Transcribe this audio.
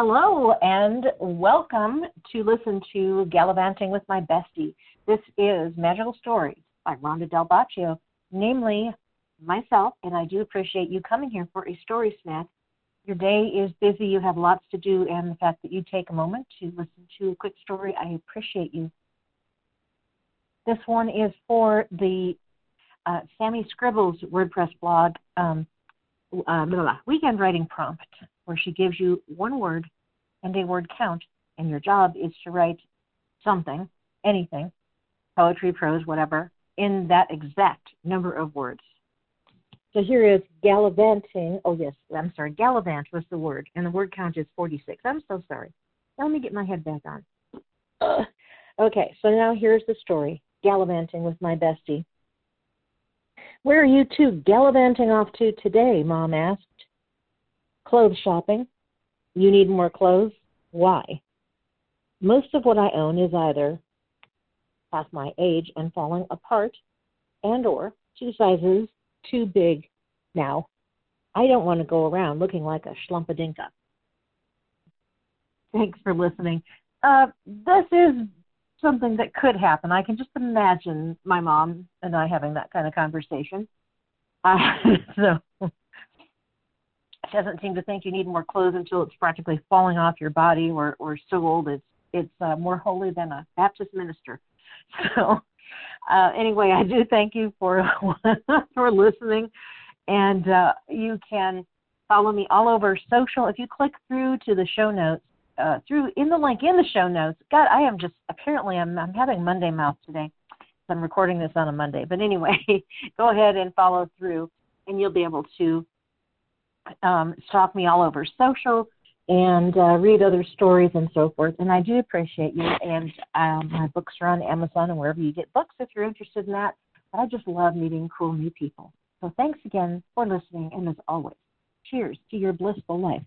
Hello and welcome to listen to Gallivanting with My Bestie. This is Magical Stories by Ronda Del Boccio, namely myself, and I do appreciate you coming here for a story snack. Your day is busy, you have lots to do, and the fact that you take a moment to listen to a quick story, I appreciate you. This one is for the uh, Sammi Scribbles WordPress blog um, uh, blah, blah, weekend writing prompt where she gives you one word and a word count, and your job is to write something, anything, poetry, prose, whatever, in that exact number of words. So here is gallivanting. Oh, yes, I'm sorry. Gallivant was the word, and the word count is 46. I'm so sorry. Let me get my head back on. Uh, okay, so now here's the story Gallivanting with my bestie. Where are you two gallivanting off to today? Mom asked. Clothes shopping. You need more clothes? Why? Most of what I own is either past my age and falling apart and or two sizes too big now. I don't want to go around looking like a schlumpadinka. Thanks for listening. Uh, this is something that could happen. I can just imagine my mom and I having that kind of conversation. Uh, so doesn't seem to think you need more clothes until it's practically falling off your body or or so old it's it's uh, more holy than a Baptist minister. So uh, anyway, I do thank you for for listening, and uh, you can follow me all over social. If you click through to the show notes, uh, through in the link in the show notes. God, I am just apparently I'm I'm having Monday mouth today. I'm recording this on a Monday, but anyway, go ahead and follow through, and you'll be able to um, stalk me all over social and uh, read other stories and so forth. And I do appreciate you. And um, my books are on Amazon and wherever you get books if you're interested in that. But I just love meeting cool new people. So thanks again for listening. And as always, cheers to your blissful life.